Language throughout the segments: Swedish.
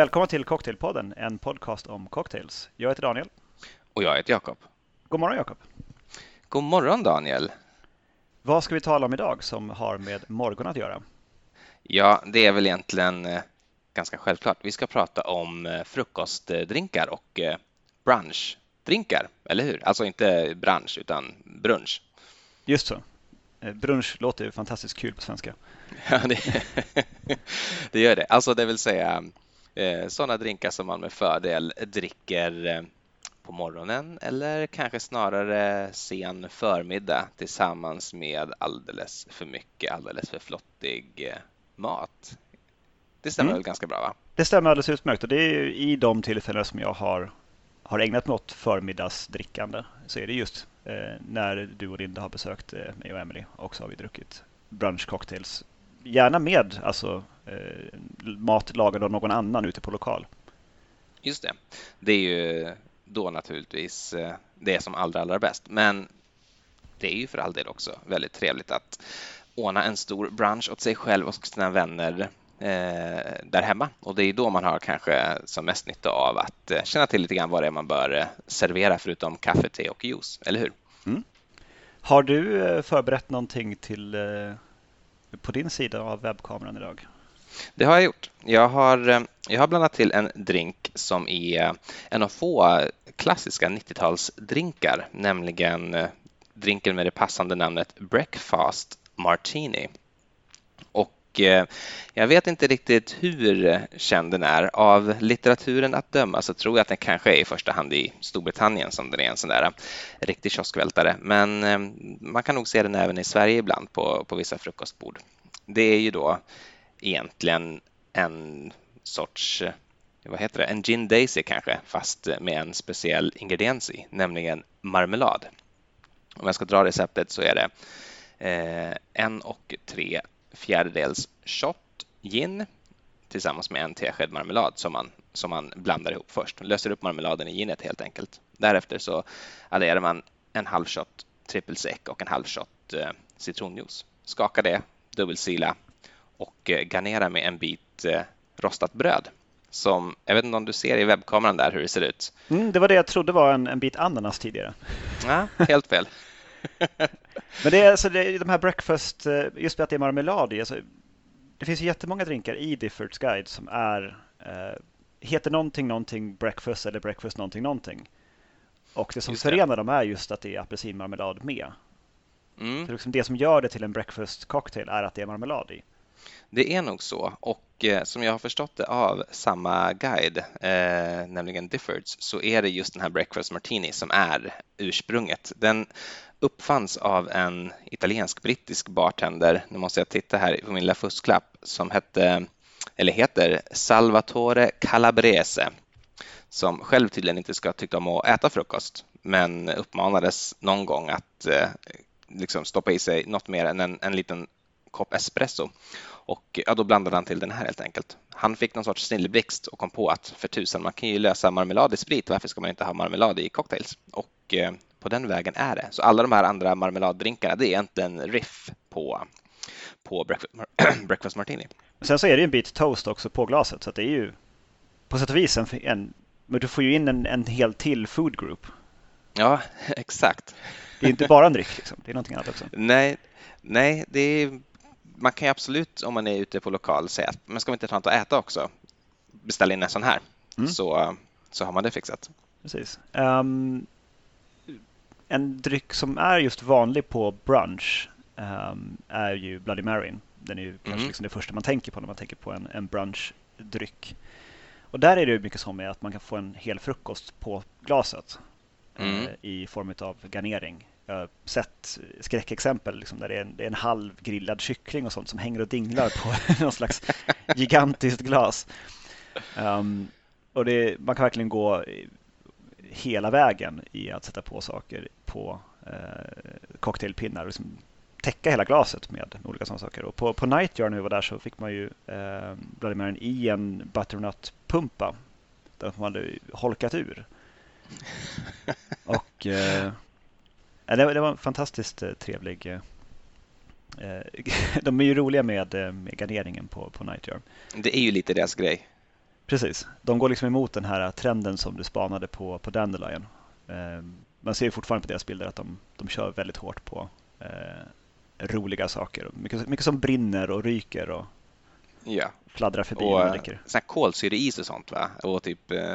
Välkommen till Cocktailpodden, en podcast om cocktails. Jag heter Daniel. Och jag heter Jakob. God morgon Jakob. God morgon Daniel. Vad ska vi tala om idag som har med morgon att göra? Ja, det är väl egentligen eh, ganska självklart. Vi ska prata om eh, frukostdrinkar och eh, brunchdrinkar, eller hur? Alltså inte brunch utan brunch. Just så. Brunch låter ju fantastiskt kul på svenska. Ja, det, det gör det. Alltså det vill säga sådana drinkar som man med fördel dricker på morgonen eller kanske snarare sen förmiddag tillsammans med alldeles för mycket, alldeles för flottig mat. Det stämmer mm. väl ganska bra? va? Det stämmer alldeles utmärkt och det är i de tillfällen som jag har, har ägnat mig åt förmiddagsdrickande så är det just eh, när du och Linda har besökt eh, mig och Emily och så har vi druckit brunchcocktails. Gärna med alltså, eh, mat lagad av någon annan ute på lokal. Just det. Det är ju då naturligtvis eh, det som allra, allra bäst. Men det är ju för all del också väldigt trevligt att ordna en stor brunch åt sig själv och sina vänner eh, där hemma. Och det är då man har kanske som mest nytta av att eh, känna till lite grann vad det är man bör eh, servera förutom kaffe, te och juice, eller hur? Mm. Har du eh, förberett någonting till på din sida av webbkameran idag? Det har jag gjort. Jag har, eh, jag har blandat till en drink som är en av få klassiska 90-talsdrinkar, nämligen eh, drinken med det passande namnet Breakfast Martini. Och eh, jag vet inte riktigt hur känd den är. Av litteraturen att döma så tror jag att den kanske är i första hand i Storbritannien som den är en sån där riktig kioskvältare. Men man kan nog se den även i Sverige ibland på, på vissa frukostbord. Det är ju då egentligen en sorts eh, vad heter det, en gin daisy kanske, fast med en speciell ingrediens i, nämligen marmelad. Om jag ska dra receptet så är det eh, en och tre fjärdedels shot gin tillsammans med en tesked marmelad som man, som man blandar ihop först. Löser upp marmeladen i ginet helt enkelt. Därefter så adderar man en halv shot trippelsäck och en halv shot eh, citronjuice. Skaka det, dubbelsila och eh, garnera med en bit eh, rostat bröd. Som, jag vet inte om du ser i webbkameran där hur det ser ut. Mm, det var det jag trodde var en, en bit ananas tidigare. Ja, helt fel. Men det är alltså det, de här breakfast, eh, just med att det är marmelad i. Alltså, det finns ju jättemånga drinkar i Diffords guide som är eh, heter någonting, någonting breakfast eller breakfast någonting, någonting. Och det som just förenar det. dem är just att det är apelsinmarmelad med. Mm. Så liksom det som gör det till en breakfast cocktail är att det är marmelad i. Det är nog så och eh, som jag har förstått det av samma guide, eh, nämligen Diffords, så är det just den här Breakfast Martini som är ursprunget. Den uppfanns av en italiensk-brittisk bartender, nu måste jag titta här på min lilla fusklapp, som hette, eller heter Salvatore Calabrese, som själv tydligen inte ska tycka om att äta frukost, men uppmanades någon gång att eh, liksom stoppa i sig något mer än en, en liten kopp espresso. Och ja, då blandade han till den här helt enkelt. Han fick någon sorts snilleblixt och kom på att för tusan, man kan ju lösa marmelad i sprit. Varför ska man inte ha marmelad i cocktails? Och eh, på den vägen är det. Så alla de här andra marmeladdrinkarna, det är egentligen riff på, på breakfast, breakfast martini. Sen så är det ju en bit toast också på glaset, så det är ju på sätt och vis en, en men du får ju in en, en hel till food group. Ja, exakt. Det är inte bara en dryck, liksom. det är någonting annat också. Nej, nej det är man kan ju absolut om man är ute på lokal säga att men ska vi inte ta något att äta också? Beställa in en sån här mm. så, så har man det fixat. Precis. Um, en dryck som är just vanlig på brunch um, är ju Bloody Mary. Den är ju kanske mm. liksom det första man tänker på när man tänker på en, en brunchdryck. Och där är det mycket som med att man kan få en hel frukost på glaset mm. uh, i form av garnering. Jag har sett skräckexempel liksom, där det är, en, det är en halv grillad kyckling och sånt som hänger och dinglar på någon slags gigantiskt glas. Um, och det, man kan verkligen gå hela vägen i att sätta på saker på eh, cocktailpinnar och liksom täcka hela glaset med, olika sådana saker. Och på, på Nightjar när vi var där så fick man ju eh, Mary i en butternut-pumpa där man hade holkat ur. Och eh, det, var, det var en fantastiskt eh, trevlig eh, de är ju roliga med, med garneringen på, på Nightjar. Det är ju lite deras grej. Precis. De går liksom emot den här trenden som du spanade på, på Dandelion. Eh, man ser fortfarande på deras bilder att de, de kör väldigt hårt på eh, roliga saker. Mycket, mycket som brinner och ryker och ja. fladdrar förbi och, man dricker. Sån kolsyreis och sånt va? Och typ eh,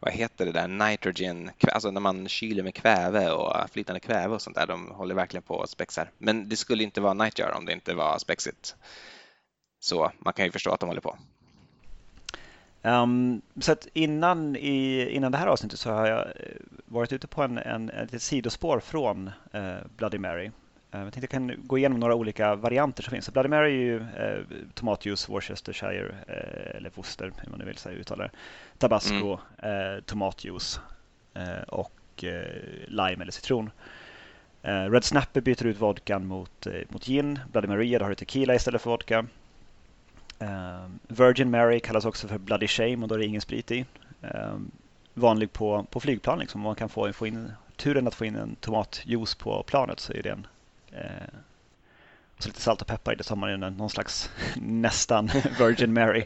vad heter det där, nitrogen, alltså när man kyler med kväve och flytande kväve och sånt där. De håller verkligen på och spexar. Men det skulle inte vara Nightjar om det inte var spexigt. Så man kan ju förstå att de håller på. Um, så att innan, i, innan det här avsnittet så har jag eh, varit ute på en, en, ett sidospår från uh, Bloody Mary. Uh, jag tänkte jag kan gå igenom några olika varianter som finns. Bloody Mary är ju uh, tomatjuice, Worcestershire uh, eller Worcester, hur man nu vill säga uttalar Tabasco, mm. tomatjuice och lime eller citron. Red Snapper byter ut vodkan mot, mot gin. Bloody Maria, då har du tequila istället för vodka. Virgin Mary kallas också för Bloody Shame och då är det ingen sprit i. Vanlig på, på flygplan. Liksom. Man kan få, få in, turen att få in en tomatjuice på planet så är det en eh, och så lite salt och peppar i det så har man en, någon slags nästan Virgin Mary.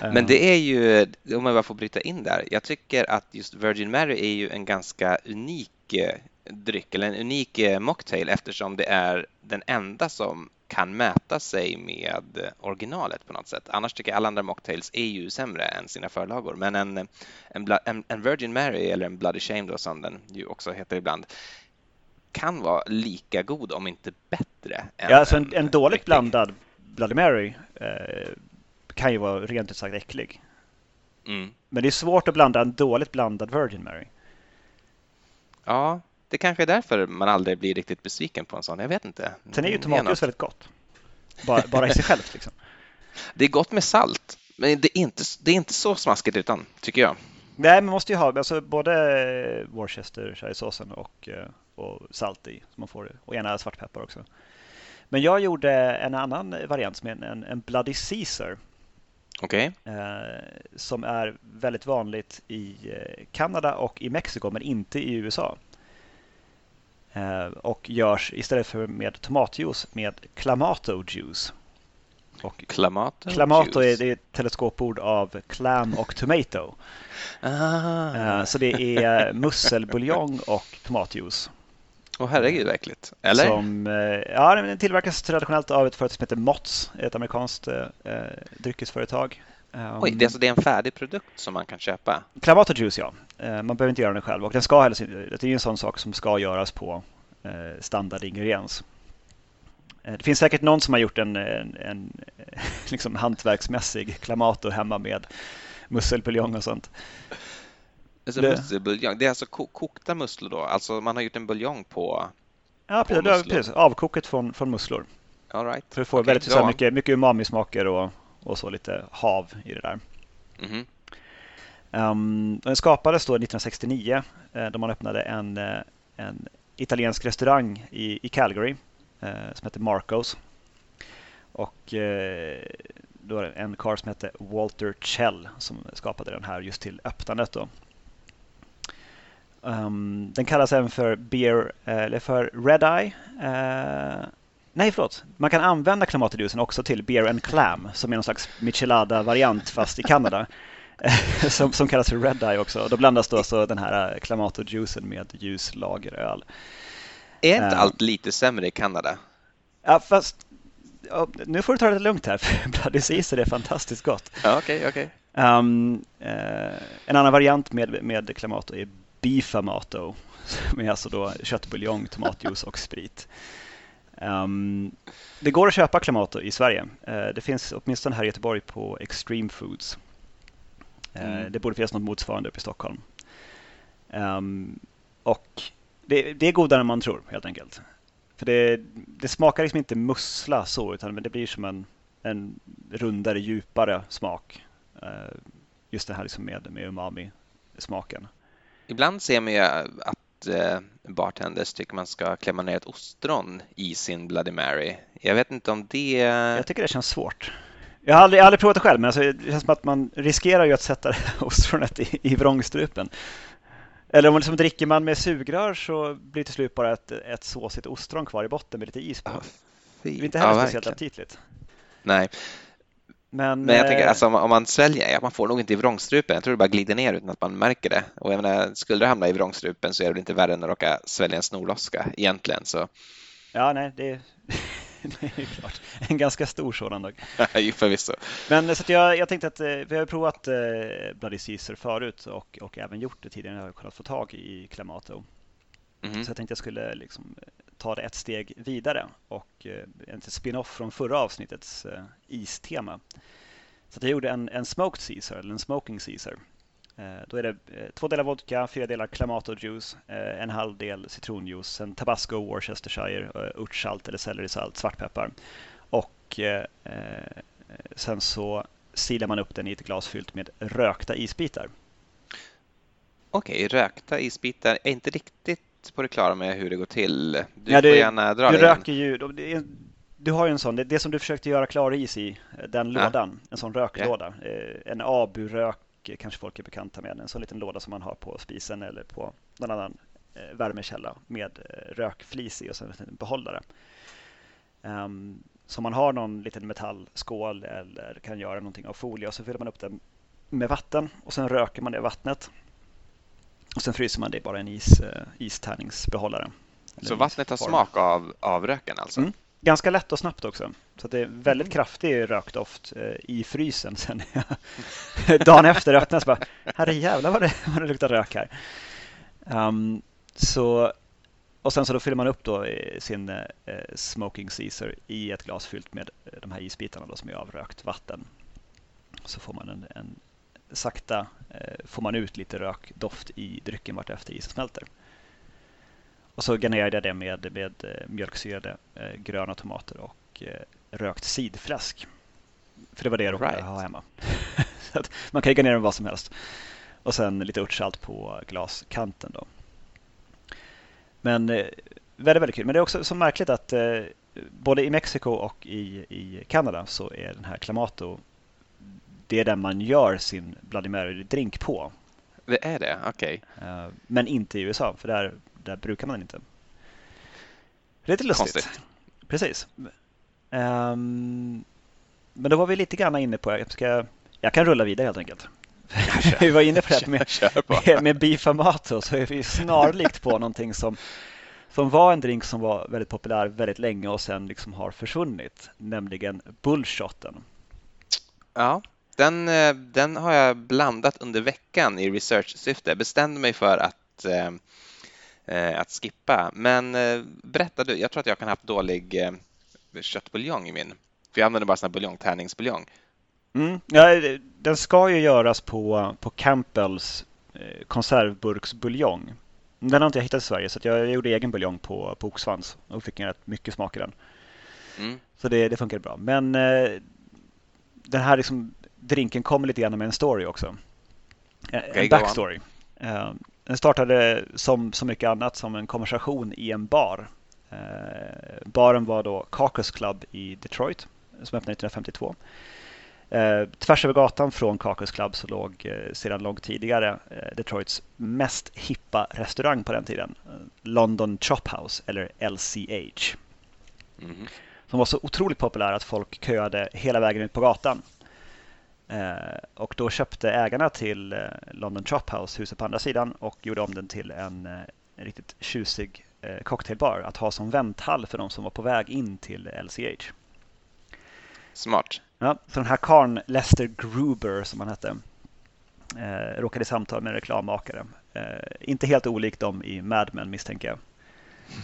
Men det är ju, om jag bara får bryta in där, jag tycker att just Virgin Mary är ju en ganska unik eh, dryck eller en unik eh, mocktail eftersom det är den enda som kan mäta sig med originalet på något sätt. Annars tycker jag alla andra mocktails är ju sämre än sina förlagor. Men en, en, en Virgin Mary eller en Bloody Shame då som den ju också heter ibland kan vara lika god om inte bättre. Ja, alltså en, en dåligt riktig. blandad Bloody Mary eh, kan ju vara rent ut sagt äcklig. Mm. Men det är svårt att blanda en dåligt blandad Virgin Mary. Ja, det kanske är därför man aldrig blir riktigt besviken på en sån. Jag vet inte. Sen är ju tomatjuice väldigt gott. Bara, bara i sig självt liksom. Det är gott med salt, men det är inte, det är inte så smaskigt utan, tycker jag. Nej, man måste ju ha alltså, både Worcestershire-såsen och, eh, och salt i. Så man får, och gärna svartpeppar också. Men jag gjorde en annan variant som är en, en Bloody Caesar. Okay. Eh, som är väldigt vanligt i eh, Kanada och i Mexiko men inte i USA. Eh, och görs istället för med tomatjuice med clamato juice. Och clamato, clamato är, är ett teleskopord av clam och tomato. Ah. Eh, så det är musselbuljong och tomatjuice. Åh oh, herregud vad äckligt. Eller? Som, eh, ja, den tillverkas traditionellt av ett företag som heter Mott's, ett amerikanskt eh, dryckesföretag. Oj, det är, alltså, det är en färdig produkt som man kan köpa? Clamato juice, ja. Man behöver inte göra den själv och den ska det är en sån sak som ska göras på standardingrediens. Det finns säkert någon som har gjort en, en, en liksom hantverksmässig Clamato hemma med musselbuljong och sånt. Alltså det... musselbuljong, det är alltså kokta musslor då? Alltså man har gjort en buljong på Ja, precis. På precis. Avkoket från, från musslor. All right. För att få okay, väldigt så mycket, mycket umami-smaker och, och så lite hav i det där. Mm -hmm. um, den skapades då 1969 eh, då man öppnade en, eh, en italiensk restaurang i, i Calgary eh, som heter Marcos. Och eh, då var det en karl som hette Walter Chell som skapade den här just till öppnandet. Då. Um, den kallas även för beer, eh, eller för Red Eye. Uh, nej, förlåt. Man kan använda klamatidusen också till Beer and Clam som är någon slags michelada-variant fast i Kanada. som, som kallas för Red Eye också. Då blandas då så den här clamato-juicen med ljus lageröl. Är inte uh, allt lite sämre i Kanada? Ja, fast ja, nu får du ta det lugnt här, för Bloody är fantastiskt gott. Ja, okay, okay. Um, uh, en annan variant med, med Clamato är Beefamato, som är alltså då köttbuljong, tomatjuice och sprit. Um, det går att köpa Clamato i Sverige. Uh, det finns åtminstone här i Göteborg på Extreme Foods. Uh, mm. Det borde finnas något motsvarande uppe i Stockholm. Um, och det, det, är godare än man tror helt enkelt. För det, det smakar liksom inte mussla så, utan det blir som en, en rundare, djupare smak. Uh, just det här liksom med, med umami-smaken. Ibland ser man ju att eh, bartenders tycker man ska klämma ner ett ostron i sin Bloody Mary. Jag vet inte om det... Jag tycker det känns svårt. Jag har aldrig, aldrig provat det själv, men alltså, det känns som att man riskerar ju att sätta ostronet i, i vrångstrupen. Eller om man liksom dricker man med sugrör så blir det till slut bara ett, ett såsigt ostron kvar i botten med lite is på. Oh, det är inte heller ja, speciellt aptitligt. Nej. Men, Men jag tänker, eh, alltså, om, om man sväljer, ja, man får nog inte i vrångstrupen. Jag tror det bara glider ner utan att man märker det. Och jag menar, skulle det hamna i vrångstrupen så är det inte värre än att råka svälja en snorloska egentligen. Så Ja, nej, det, det är klart. En ganska stor sådan dock. ju förvisso. Men så att jag, jag tänkte att eh, vi har provat eh, Bloody Caesar förut och, och även gjort det tidigare när jag har kunnat få tag i Clamato. Mhm. Så jag tänkte jag skulle liksom ta det ett steg vidare och eh, en spin-off från förra avsnittets eh, istema. Så att jag gjorde en, en smoked Caesar, eller en smoking Caesar. Eh, då är det två delar vodka, fyra delar Clamato juice, en halv del citronjuice, en tabasco, Worcestershire, örtsalt eller sellerisalt, svartpeppar. Och sen så silar man upp den i ett glas fyllt med rökta isbitar. Okej, rökta isbitar. Är inte riktigt på det klara med hur det går till. Du Ja, får gärna dra Du röker ju, du har ju en sån, det, det som du försökte göra klaris i, eh, den Ja. lådan, en sån röklåda. Eh, En abu-rök kanske folk är bekanta med, en sån liten låda som man har på spisen eller på någon annan eh, värmekälla med rökflis i och sen en behållare. Um, så man har någon liten metallskål eller kan göra någonting av folie och så fyller man upp den med vatten och sen röker man det vattnet. Och sen fryser man det bara i en is, eh, istärningsbehållare. Så vattnet isform. smak av, av röken alltså? Mm. Ganska lätt och snabbt också. Så att det är väldigt kraftig rökdoft eh, i frysen. Sen dagen efter öppnas bara, herre jävlar vad det, vad det luktar rök här. Ehm, så, och sen så då fyller man upp då eh, sin eh, smoking Caesar i ett glas fyllt med de här isbitarna då, som är av rökt vatten. Så får man en, en sakta eh, får man ut lite rökdoft i drycken vartefter isen smälter. Och så garnerade jag det med, med eh, mjölksyrade eh, gröna tomater och rökt sidfläsk. För det var det jag råkade Right. ha hemma. man kan ju garnera med vad som helst. Och sen lite örtsalt på glaskanten då. Men väldigt, väldigt kul. Men det är också så märkligt att både i Mexiko och i, i Kanada så är den här Clamato det är den man gör sin Bloody Mary-drink på. Det är det? Okej. Eh, Men inte i USA, för där, där brukar man inte. Lite lustigt. Konstigt. Precis. Ehm, men då var vi lite grann inne på, jag, ska, jag kan rulla vidare helt enkelt. vi var inne på det här med, med, med beef amato så är vi snarlikt på någonting som, som var en drink som var väldigt populär väldigt länge och sen liksom har försvunnit, nämligen bullshotten. Ja, den, eh, den har jag blandat under veckan i research-syfte. Bestämde mig för att, eh, eh, att skippa. Men eh, berätta du, jag tror att jag kan ha haft dålig eh, köttbuljong i min. För jag använder bara sån här buljong, tärningsbuljong. Mm. Ja, den ska ju göras på, på Campbells eh, konservburksbuljong. Den har inte jag hittat i Sverige så jag gjorde egen buljong på, på oxsvans och fick rätt mycket smak i den. Mm. Så det, det funkar bra. Men eh, den här liksom, drinken kommer lite grann med en story också. En on. backstory. Eh, den startade som så mycket annat som en konversation i en bar. Eh, baren var då Caucus Club i Detroit som öppnade 1952. Eh, tvärs över gatan från Caucus Club så låg sedan långt tidigare Detroits mest hippa restaurang på den tiden. London Chop House eller LCH. Mhm. Som var så otroligt populär att folk köade hela vägen ut på gatan. Eh, och då köpte ägarna till eh, London Chop House huset på andra sidan och gjorde om den till en, eh, riktigt tjusig cocktailbar att ha som vänthall för de som var på väg in till LCH. Smart. Ja, så den här karln, Lester Gruber som han hette, eh, råkade i samtal med en reklammakare. Eh, inte helt olikt dem i Mad Men misstänker jag.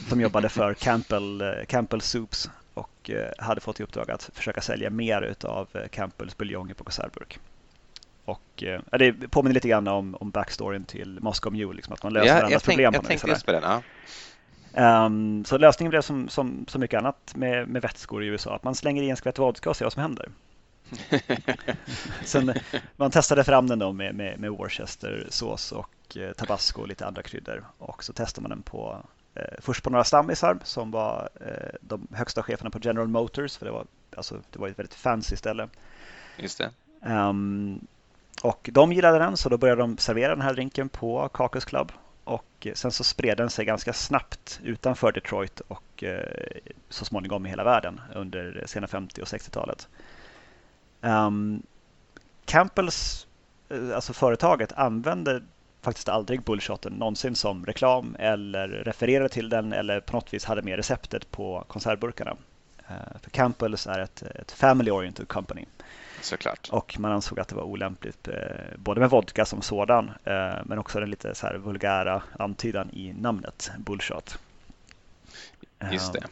Som jobbade för Campbell, Campbell Soups och eh, hade fått i uppdrag att försöka sälja mer utav eh, Campbells buljonger på konservburk. Och eh, det påminner lite grann om, om backstoryn till Moscow Mule, liksom att man löser Ja, varandras problem. på jag tänkte just på den. Ja. Ehm, så lösningen blev som, som så mycket annat med, med vätskor i USA, att man slänger i en skvätt vodka och ser vad som händer. Sen man testade fram den då med, med, med Worcestersås och eh, tabasco och lite andra kryddor. Och så testade man den på först på några stammisar som var eh, de högsta cheferna på General Motors, för det var, alltså, det var ett väldigt fancy ställe. Just det. Ehm, och de gillade den så då började de servera den här drinken på Caucus Club. Och sen så spred den sig ganska snabbt utanför Detroit och eh, så småningom i hela världen under sena 50 och 60-talet. Um, Campbells, eh, alltså företaget, använder faktiskt aldrig bullshoten någonsin som reklam eller refererade till den eller på något vis hade med receptet på konservburkarna. Uh, för Campbells är ett, ett family oriented company. Såklart. Och man ansåg att det var olämpligt eh, både med vodka som sådan eh, men också den lite så här vulgära antydan i namnet Bullshot. Just det.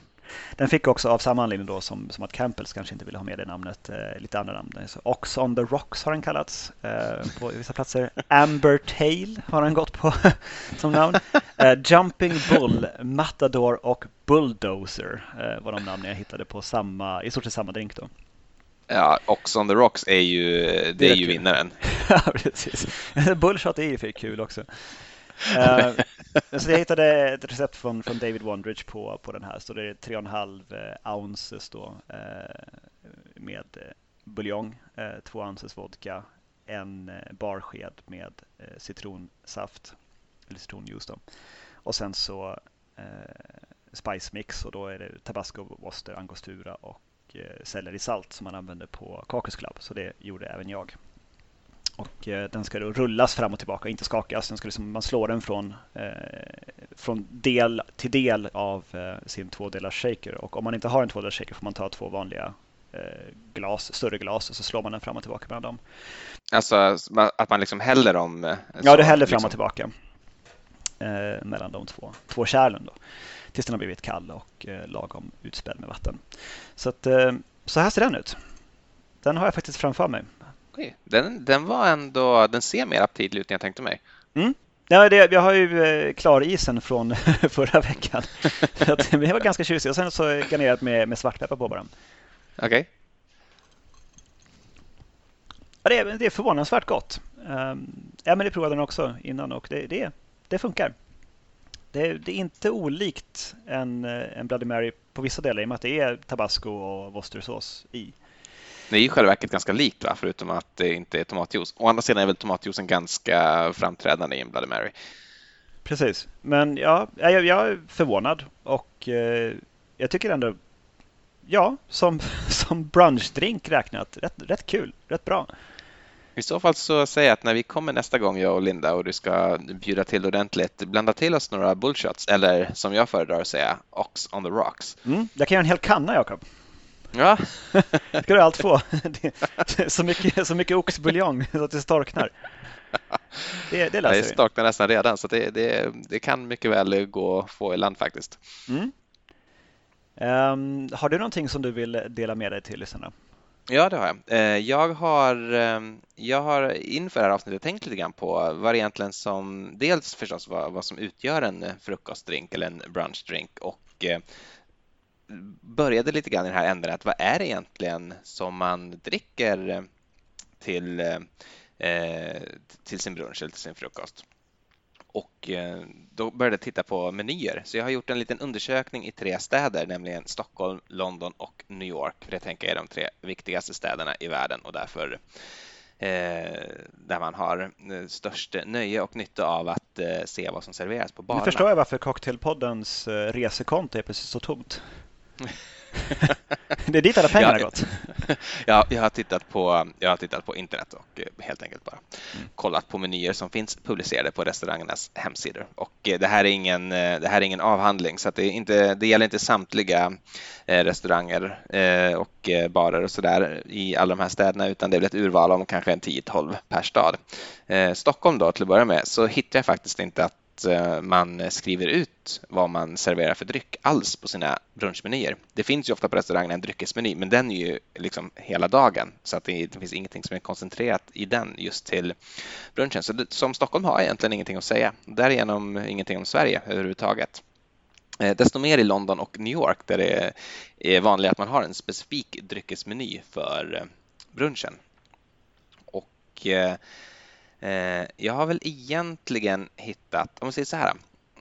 Den fick också av samma anledning då som, som att Campbells kanske inte ville ha med det namnet, eh, lite andra namn. Så Ox on the Rocks har den kallats eh, på vissa platser. Amber Tail har den gått på som namn. Eh, Jumping Bull, Matador och Bulldozer eh, var de namn jag hittade på samma, i stort sett samma drink då. Ja, Ox on the Rocks är ju, det, det är, är ju vinnaren. ja, precis. Bullshot är ju för kul också. Uh, så jag hittade ett recept från, från David Wondridge på, på den här. Så det är 3,5 eh, ounces då, uh, med buljong, uh, 2 ounces vodka, en barsked med citronsaft, eller citronjuice då. Och sen så spice mix och då är det tabasco, Worcester, angostura och sellerisalt som man använder på Caucus Club. Så det gjorde även jag. Och eh, den ska då rullas fram och tillbaka, inte skakas. Den ska liksom, man slår den från, eh, från del till del av eh, sin tvådelars shaker. Och om man inte har en tvådelars shaker får man ta två vanliga eh, glas, större glas och så slår man den fram och tillbaka mellan dem. Alltså att man liksom häller dem? Eh, ja, du häller fram liksom. och tillbaka eh, mellan de två, två kärlen då. Tills den har blivit kall och lagom utspädd med vatten. Så, att, så här ser den ut. Den har jag faktiskt framför mig. Okej, den, den var ändå, den ser mer aptitlig ut än jag tänkte mig. Mm. Ja, det, jag har ju eh, klarisen från förra veckan. Så att, det var ganska tjusigt. Och sen så garnerat med, med svartpeppar på bara. Okej. Okay. Ja, det, är, det är förvånansvärt gott. Um, ja, men det provade den också innan och det, det, det funkar. Det, det, är inte olikt en, eh, en Bloody Mary på vissa delar i och med att det är tabasco och Worcestersås i. Det är i själva verket ganska likt, va? förutom att det inte är tomatjuice. Å andra sidan är väl tomatjuicen ganska framträdande i en Bloody Mary. Precis, men ja, jag, jag är förvånad och eh, jag tycker ändå, ja, som, som brunchdrink räknat, rätt, rätt kul, rätt bra. I så fall så säger jag att när vi kommer nästa gång, jag och Linda, och du ska bjuda till ordentligt, blanda till oss några bullshots, eller som jag föredrar att säga, Ox on the rocks. Mm, jag kan göra en hel kanna, Jakob. Ja. det ska du allt få. så, mycket, så mycket oxbuljong så att det storknar. Det, det löser Det storknar nästan redan så det, det, det, kan mycket väl gå att få i land faktiskt. Mm. Um, har du någonting som du vill dela med dig till lyssnarna? Ja, det har jag. Eh, jag har, ehm, jag har inför det här avsnittet tänkt lite grann på vad egentligen som, dels förstås vad, vad som utgör en frukostdrink eller en brunchdrink och eh, började lite grann i den här änden att vad är det egentligen som man dricker eh, till, eh, till sin brunch eller till sin frukost? Och eh, då började jag titta på menyer. Så jag har gjort en liten undersökning i tre städer, nämligen Stockholm, London och New York. För det tänker jag är de tre viktigaste städerna i världen och därför eh, där man har eh, störst nöje och nytta av att eh, se vad som serveras på barerna. Nu förstår jag varför Cocktailpoddens eh, resekonto är precis så tomt det är dit alla pengar har gått. ja, jag har, tittat på, jag har tittat på internet och eh, helt enkelt bara mm. kollat på menyer som finns publicerade på restaurangernas hemsidor. Och eh, det här är ingen, eh, det här är ingen avhandling så det, inte, det gäller inte samtliga restauranger och barer och sådär i alla de här städerna utan det är väl ett urval om kanske en 10-12 per stad. Stockholm då till att börja med så hittar jag faktiskt inte att Eh, man skriver ut vad man serverar för dryck alls på sina brunchmenyer. Det finns ju ofta på restaurangerna en dryckesmeny, men den är ju liksom hela dagen så att det, det finns ingenting som är koncentrerat i den just till brunchen. Så det, som Stockholm har jag egentligen ingenting att säga. Därigenom ingenting om Sverige överhuvudtaget. Eh, desto mer i London och New York där det är vanligt att man har en specifik dryckesmeny för eh, brunchen. Och Eh, jag har väl egentligen hittat, om man säger så här,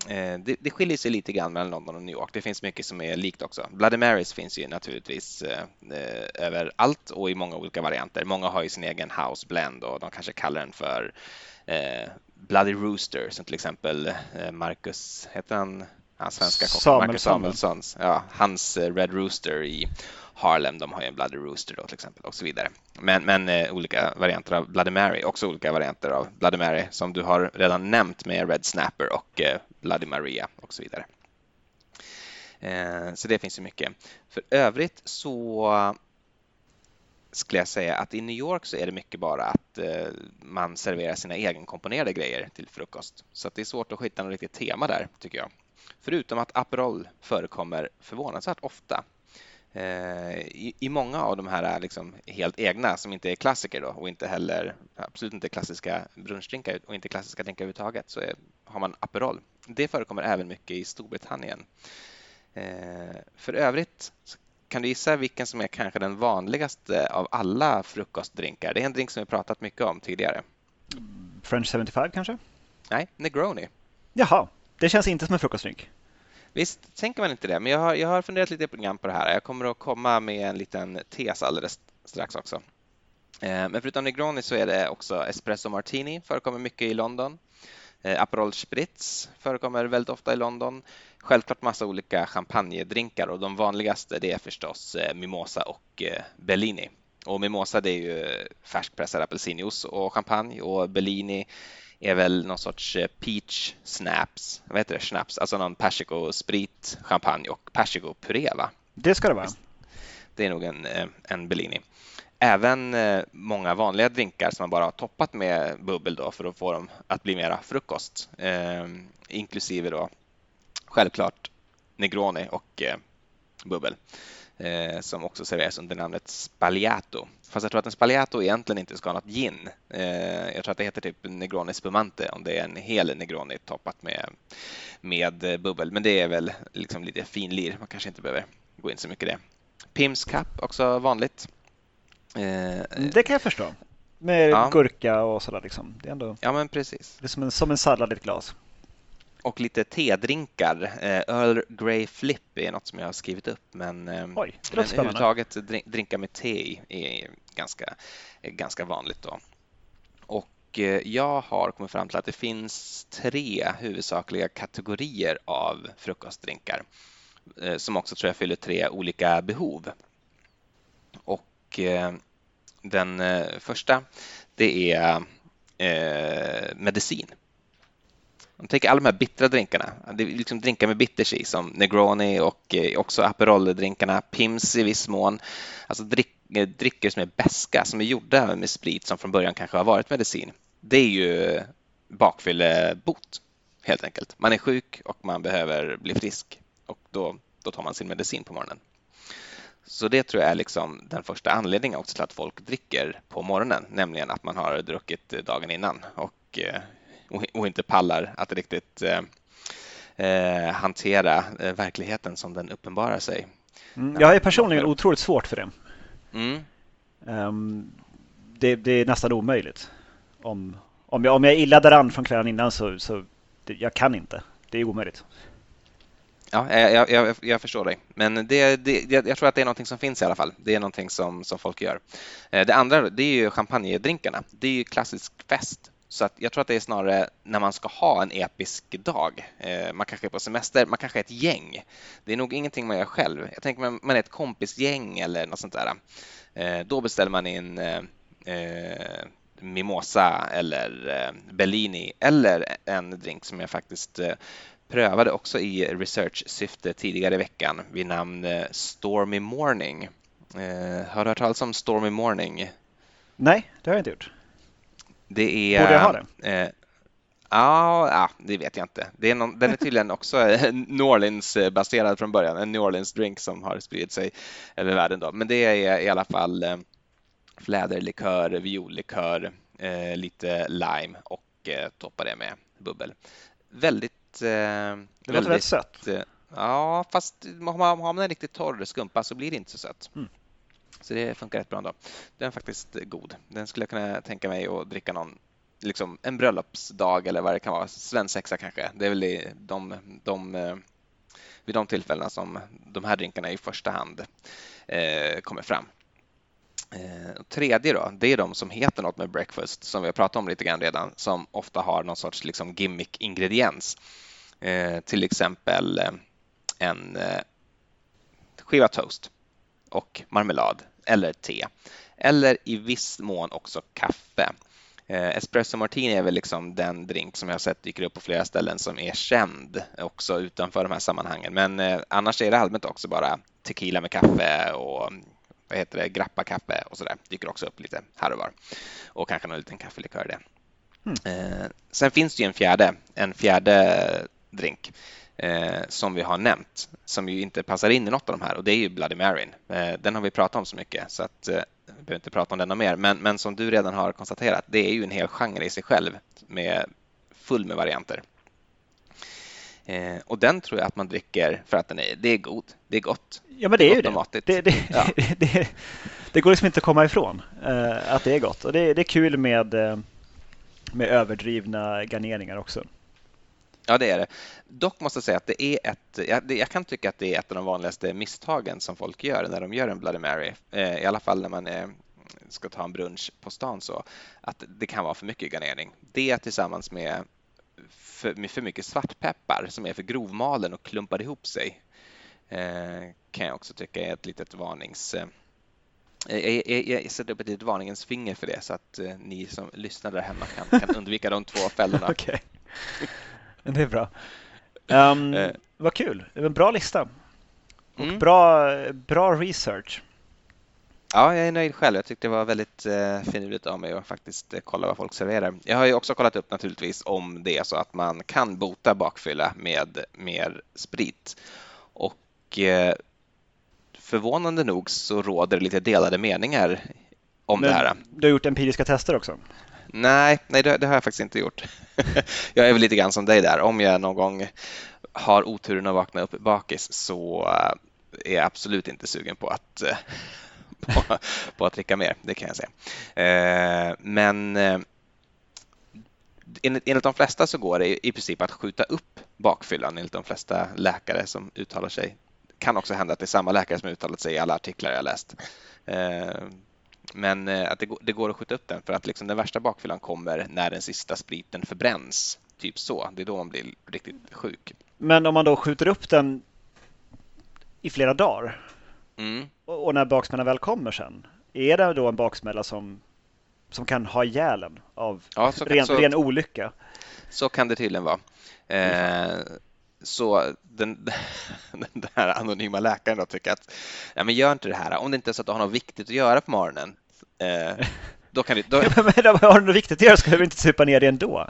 eh, det, det skiljer sig lite grann mellan London och New York. Det finns mycket som är likt också. Bloody Marys finns ju naturligtvis eh, eh överallt och i många olika varianter. Många har ju sin egen house blend och de kanske kallar den för eh, Bloody Rooster som till exempel Marcus, heter han? Hans svenska kock Marcus Samuelssons, ja, hans eh, Red Rooster i Harlem, de har ju en Bloody Rooster då till exempel och så vidare. Men, men eh, olika varianter av Bloody Mary, också olika varianter av Bloody Mary som du har redan nämnt med Red Snapper och eh, Bloody Maria och så vidare. Eh, så det finns ju mycket. För övrigt så skulle jag säga att i New York så är det mycket bara att eh, man serverar sina egenkomponerade grejer till frukost. Så det är svårt att hitta något riktigt tema där tycker jag. Förutom att Aperol förekommer förvånansvärt ofta. Eh, I, I, många av de här liksom helt egna som inte är klassiker då, och inte heller absolut inte klassiska brunchdrinkar och inte klassiska drinkar överhuvudtaget så är, har man Aperol. Det förekommer även mycket i Storbritannien. Eh, för övrigt kan du gissa vilken som är kanske den vanligaste av alla frukostdrinkar? Det är en drink som vi pratat mycket om tidigare. French 75 kanske? Nej, Negroni. Jaha, det känns inte som en frukostdrink. Visst tänker man inte det, men jag har, jag har funderat lite på det här. Jag kommer att komma med en liten tes alldeles strax också. Eh, men förutom Negroni så är det också espresso martini, förekommer mycket i London. Eh, Aperol Spritz förekommer väldigt ofta i London. Självklart massa olika champagnedrinkar och de vanligaste det är förstås eh, mimosa och Bellini. Och mimosa det är ju färskpressad apelsinjuice och champagne och Bellini är väl någon sorts peach snaps, vad heter det, snaps, alltså någon persiko sprit, champagne och persiko puré va? Det ska det vara. Det är nog en, en Bellini. Även eh, många vanliga drinkar som man bara har toppat med bubbel då för att få dem att bli mera frukost, eh, inklusive då självklart Negroni och eh, bubbel eh, som också serveras under namnet Spagliato. Fast jag tror att en Spagliato egentligen inte ska ha något gin. Eh, jag tror att det heter typ Negroni Spumante om det är en hel Negroni toppat med, med bubbel. Men det är väl liksom lite finlir. Man kanske inte behöver gå in så mycket i det. Pims Cup också vanligt. Eh, det kan jag förstå. Med ja. gurka och sådär liksom. Det är ändå ja, men precis. Det är som en, som en sallad i ett glas. Och lite tedrinkar. Eh, Earl Grey Flip är något som jag har skrivit upp men, eh, Oj, men överhuvudtaget drinkar med te är ganska, ganska vanligt. Då. Och jag har kommit fram till att det finns tre huvudsakliga kategorier av frukostdrinkar som också tror jag fyller tre olika behov. Och eh, den eh, första, det är eh, medicin. Om tänker alla de här bittra drinkarna. Det är liksom drinkar med bitters i som Negroni och eh, också Aperol-drinkarna, Pims i viss mån. Alltså drick, eh, drycker som är beska som är gjorda med sprit som från början kanske har varit medicin. Det är ju bakfyllebot helt enkelt. Man är sjuk och man behöver bli frisk och då, då tar man sin medicin på morgonen. Så det tror jag är liksom den första anledningen också till att folk dricker på morgonen, nämligen att man har druckit dagen innan och, eh, eh, och inte pallar att riktigt eh, eh, hantera eh, verkligheten som den uppenbarar sig. Mm, jag är personligen otroligt svårt för det. Mm. Um, det, det, är nästan omöjligt. Om, om, jag, om jag illa däran från kvällen innan så, så det, jag kan inte. Det är omöjligt. Ja, jag, jag, jag, förstår dig, men det, det, jag tror att det är någonting som finns i alla fall. Det är någonting som, som folk gör. Eh, det andra det är ju champagnedrinkarna. Det är ju klassisk fest. Så att jag tror att det är snarare när man ska ha en episk dag. Eh, man kanske är på semester, man kanske är ett gäng. Det är nog ingenting man gör själv. Jag tänker man, man är ett kompisgäng eller något sånt där. Eh, då beställer man in eh, eh mimosa eller Bellini eller en drink som jag faktiskt prövade också i research-syfte tidigare i veckan vid namn Stormy Morning. Har du hört talas om Stormy Morning? Nej, det har jag inte gjort. Det är... Borde jag ha det? Eh, Ja, ja, det vet jag inte. Det är någon, den är tydligen också New Orleans-baserad från början, en New Orleans-drink som har spridit sig över världen. Då. Men det är i alla fall eh, fläderlikör, viollikör, eh, lite lime och eh, toppa det med bubbel. Väldigt Eh, det låter rätt sött. Eh, ja, fast har man, har man en riktigt torr skumpa så blir det inte så sött. Mm. Så det funkar rätt bra ändå. Den är faktiskt god. Den skulle jag kunna tänka mig att dricka någon liksom en bröllopsdag eller vad det kan vara, svensexa kanske. Det är väl de, de, de, vid de tillfällena som de här drinkarna i första hand eh, kommer fram. Eh, tredje då, det är de som heter något med breakfast som vi har pratat om lite grann redan, som ofta har någon sorts liksom gimmick-ingrediens. Eh, till exempel eh, en eh, skiva toast och marmelad eller te. Eller i viss mån också kaffe. Eh, espresso martini är väl liksom den drink som jag har sett dyker upp på flera ställen som är känd också utanför de här sammanhangen. Men eh, annars är det allmänt också bara tequila med kaffe och vad heter det, grappa kaffe och sådär. Dyker också upp lite här och var. Och kanske någon liten kaffelikör det. Mm. sen finns det ju en fjärde, en fjärde drink eh, som vi har nämnt som ju inte passar in i något av de här och det är ju Bloody Mary. Eh, den har vi pratat om så mycket så att eh, vi behöver inte prata om den mer. Men, men som du redan har konstaterat, det är ju en hel genre i sig själv med full med varianter. Eh, och den tror jag att man dricker för att den är, det är god, det är gott. Ja, men det är ju det. Det, det, ja. det, det, går liksom inte att komma ifrån eh, att det är gott. Och det, det är kul med, eh, med överdrivna garneringar också. Ja, det är det. Dock måste jag säga att det är ett, jag, jag, kan tycka att det är ett av de vanligaste misstagen som folk gör när de gör en Bloody Mary. Eh, I alla fall när man är, ska ta en brunch på stan så, att det kan vara för mycket garnering. Det tillsammans med för, med för mycket svartpeppar som är för grovmalen och klumpar ihop sig eh, kan jag också tycka är ett litet varnings... Eh, jag, jag, jag, sätter upp ett litet varningens finger för det så att eh, ni som lyssnar där hemma kan, kan undvika de två fällorna. okay. Det är bra. Um, eh. Vad kul. En bra lista. Och mm. bra, bra research. Ja, jag är nöjd själv. Jag tyckte det var väldigt eh, finurligt av mig att faktiskt eh, kolla vad folk serverar. Jag har ju också kollat upp naturligtvis om det är så att man kan bota bakfylla med mer sprit. Och eh, förvånande nog så råder det lite delade meningar om Men det här. Du har gjort empiriska tester också? Nej, nej det, det, har jag faktiskt inte gjort. jag är väl lite grann som dig där. Om jag någon gång har oturen att vakna upp bakis så eh, är jag absolut inte sugen på att, eh, på, på att dricka mer, det kan jag säga. Eh, men enligt, enligt de flesta så går det i princip att skjuta upp bakfyllan enligt de flesta läkare som uttalar sig. Det kan också hända att det är samma läkare som uttalat sig i alla artiklar jag läst. Men att det, det, går att skjuta upp den för att liksom den värsta bakfyllan kommer när den sista spriten förbränns. Typ så. Det är då man blir riktigt sjuk. Men om man då skjuter upp den i flera dagar mm. och när baksmällan väl kommer sen, är det då en baksmälla som, som kan ha ihjäl av ja, så, ren, så, ren olycka? Så kan det tydligen vara. Eh, så den, den där anonyma läkaren då tycker att ja, men gör inte det här om det inte är så att du har något viktigt att göra på morgonen. Eh, då kan du, då... men har du något viktigt att göra ska du inte supa ner det ändå.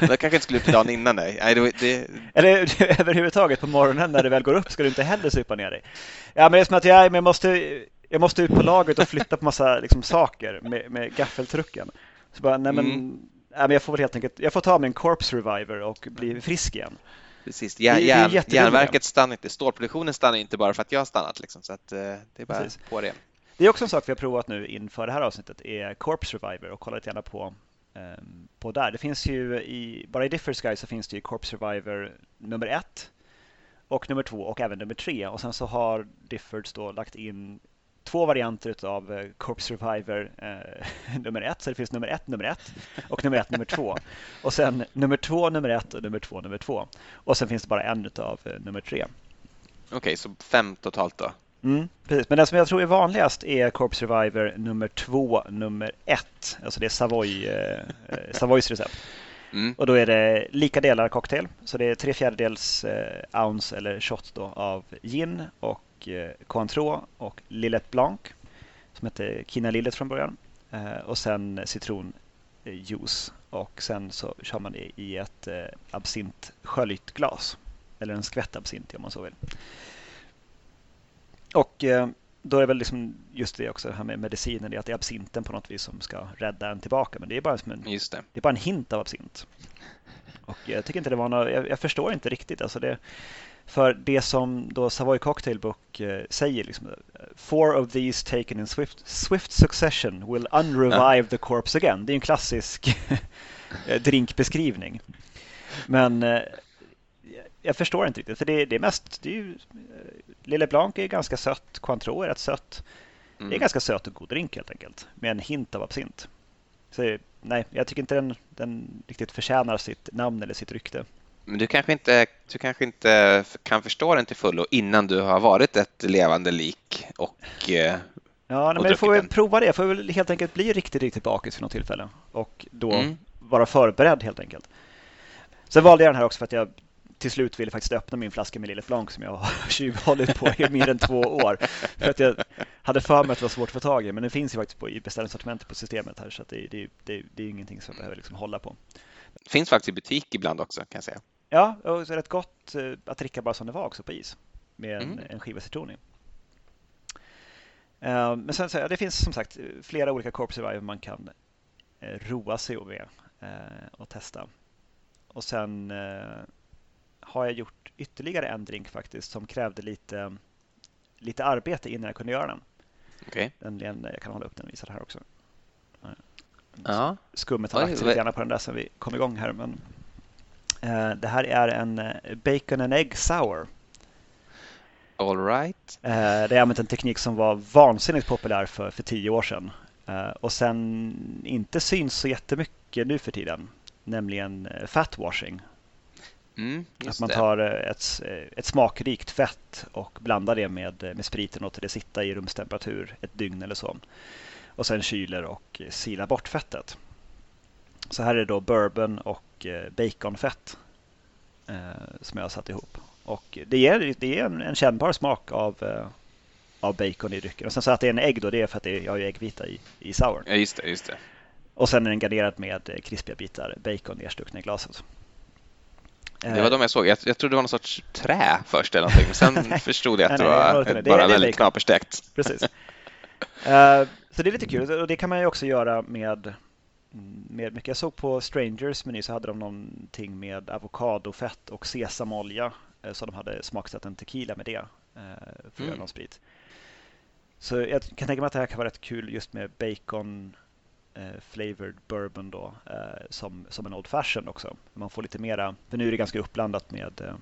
Det kanske inte skulle upp dagen innan nej. nej det, det... Eller överhuvudtaget på morgonen när det väl går upp ska du inte heller supa ner dig. Ja, men det är som att jag, jag, måste, jag måste ut på lagret och flytta på massa liksom, saker med, med gaffeltrucken. Så bara, nej men, mm. nej, men jag får väl helt enkelt, jag får ta min Corpse Reviver och bli frisk igen. Precis, järn, järn, järnverket stannar inte, stålproduktionen stannar inte bara för att jag har stannat liksom, så att, eh, det är bara Precis. på det. Det är också en sak vi har provat nu inför det här avsnittet är Corpse Survivor och lite gärna på, um, på där. Det finns ju i, bara i Differs Guide så finns det ju Corpse Survivor nummer ett och nummer två och även nummer tre och sen så har Differs då lagt in två varianter av eh, Corpse Survivor eh, nummer ett. Så det finns nummer ett, nummer ett och nummer ett, nummer två. Och sen nummer två, nummer ett och nummer två, nummer två. Och sen finns det bara en av eh, nummer tre. Okej, okay, så fem totalt då? Mm, precis. Men den som jag tror är vanligast är Corpse Reviver nummer två, nummer ett. Alltså det är Savoy, eh, eh, Savoys recept. Mm. Och då är det lika delar cocktail. Så det är tre fjärdedels eh, ounce eller shot då av gin och eh, Cointreau och Lillet Blanc som heter Kina Lillet från början. Eh, och sen citronjuice. Och sen så kör man det i ett eh, sköljt Eller en skvätt absint om man så vill. Och eh, då är det väl liksom just det också, det här med medicinen, det att det är absinten på något vis som ska rädda en tillbaka. Men det är bara, som en, det. det är bara en hint av absint. Och jag tycker inte det var något, jag, jag förstår inte riktigt. Alltså det, för det som då Savoy Cocktail Book eh, säger, liksom, Four of these taken in swift, swift succession will unrevive ja. the corpse again. Det är en klassisk drinkbeskrivning. Men eh, jag förstår inte riktigt. För det, det är mest, det är ju, eh, Lille Blanc är ganska sött, Cointreau är rätt sött. Mm. Det är mm. ganska söt och god drink helt enkelt. Med en hint av absint. Så nej, jag tycker inte den, den riktigt förtjänar sitt namn eller sitt rykte. Men du kanske, inte, du kanske inte kan förstå den till fullo innan du har varit ett levande lik och eh, Ja, men jag får väl prova det. Jag får väl helt enkelt bli riktigt, riktigt bakis vid något tillfälle och då mm. vara förberedd helt enkelt. Sen valde jag den här också för att jag till slut ville faktiskt öppna min flaska med Lille Flanc som jag har tjuvhållit på i mer än två år. För att jag hade för mig att det var svårt att få tag i, men den finns ju faktiskt på, i beställningssortimentet på systemet här så det, det, det, det är ingenting som jag behöver liksom hålla på. Det finns faktiskt i butik ibland också kan jag säga. Ja, och rätt gott eh, att dricka bara som det var också på is med en, mm. en skiva citron i. Eh, men sen så, det finns som sagt flera olika Corp Survivor man kan eh, roa sig med och testa. Och sen har jag gjort ytterligare en drink faktiskt som krävde lite, lite arbete innan jag kunde göra den. Okay. Den, jag kan hålla upp den och visa det här också. Ja. Skummet har lagt sig lite grann på den där sen vi kom igång här. Men, uh, det här är en uh, Bacon and Egg Sour. All right. Uh, det är använt en teknik som var vansinnigt populär för, för tio år sedan och sen inte syns så jättemycket nu för tiden, nämligen fat washing. Mm, att man tar ett, ett smakrikt fett och blandar det med, med spriten och låter det sitta i rumstemperatur ett dygn eller så och sen kyler och silar bort fettet. Så här är då bourbon och eh, baconfett eh, som jag har satt ihop. Och det ger, det ger en, en kännbar smak av, eh, av bacon i drycken. Och sen så att det är en ägg då, det är för att det, jag har äggvita i, i sour. Ja, just det, just det. Och sen är den garnerad med krispiga bitar bacon nedstuckna i glaset. Det var de jag såg. Jag, jag trodde det var någon sorts trä först eller någonting. Men sen förstod jag att det var nej, bara det, väldigt knaperstekt. Precis. Uh, Så det är lite kul och det kan man ju också göra med, med mycket. Jag såg på Strangers meny så hade de någonting med avokadofett och sesamolja eh, så de hade smaksatt en tequila med det eh, för att mm. göra någon sprit. Så jag kan tänka mig att det här kan vara rätt kul just med bacon eh, flavored bourbon då eh, som, som en old fashion också. Man får lite mera, för nu är det ganska uppblandat med, eh,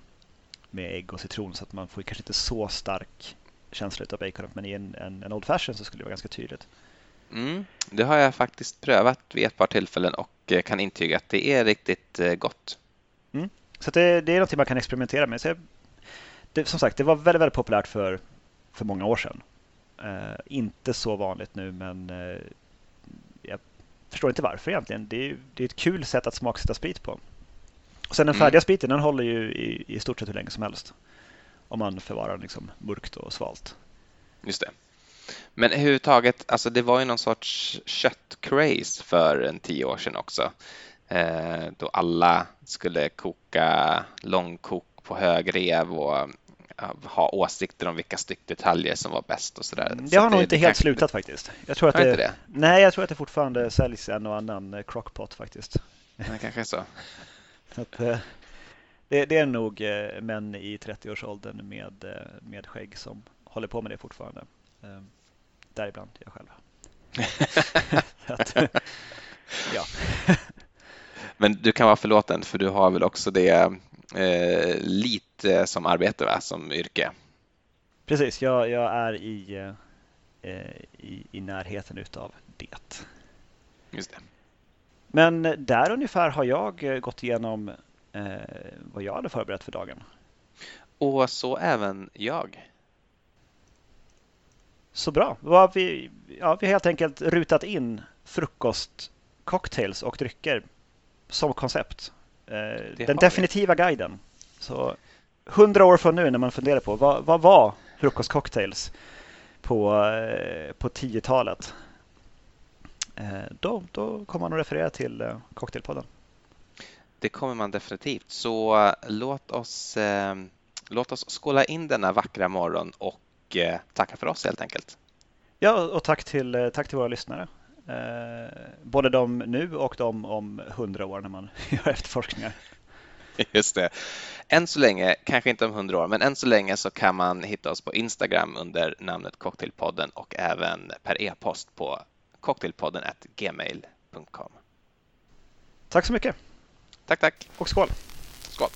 med ägg och citron så att man får kanske inte så stark känsla av baconet men i en, en, en Old Fashion så skulle det vara ganska tydligt. Mm, det har jag faktiskt prövat vid ett par tillfällen och eh, kan intyga att det är riktigt eh, gott. Mm. Så det, det, är något man kan experimentera med. Så det, som sagt, det var väldigt, väldigt populärt för, för många år sedan. Uh, inte så vanligt nu, men förstår inte varför egentligen. Det är, det är ett kul sätt att smaksätta sprit på. Och sen den färdiga mm. spriten, den håller ju i, i stort sett hur länge som helst om man förvarar liksom mörkt och svalt. Just det. Men överhuvudtaget, alltså det var ju någon sorts köttcraze för en tio år sedan också. Eh, då alla skulle koka långkok på hög rev och ha åsikter om vilka styckdetaljer som var bäst och sådär. Det har så nog det, inte det helt slutat faktiskt. Jag tror att det, det, Nej, jag tror att det fortfarande säljs en och annan eh, crockpot faktiskt. Det kanske är så. så att, eh, det, det är nog eh, män i 30-årsåldern med, med skägg som håller på med det fortfarande. Eh, däribland jag själv. att, ja. Men du kan vara förlåten för du har väl också det eh, lite som arbete va? som yrke? Precis, jag, jag är i, eh, i, i närheten utav det. Just det. Men där ungefär har jag gått igenom eh, vad jag hade förberett för dagen. Och så även jag. Så bra. Vi, ja, vi har helt enkelt rutat in frukost, cocktails och drycker som koncept. Eh, den definitiva guiden. Så hundra år från nu när man funderar på vad, vad var frukostcocktails på, eh, på 10-talet? Eh, då, då kommer man att referera till eh, Cocktailpodden. Det kommer man definitivt. Så låt oss, låt oss skåla in denna vackra morgon och tacka för oss helt enkelt. Ja, och tack till, tack till våra lyssnare. Både de nu och de om hundra år när man gör efterforskningar. Just det. Än så länge, kanske inte om hundra år, men än så länge så kan man hitta oss på Instagram under namnet Cocktailpodden och även per e-post på cocktailpodden gmail.com. Tack så mycket. Tack, tack. Och skål. Skål.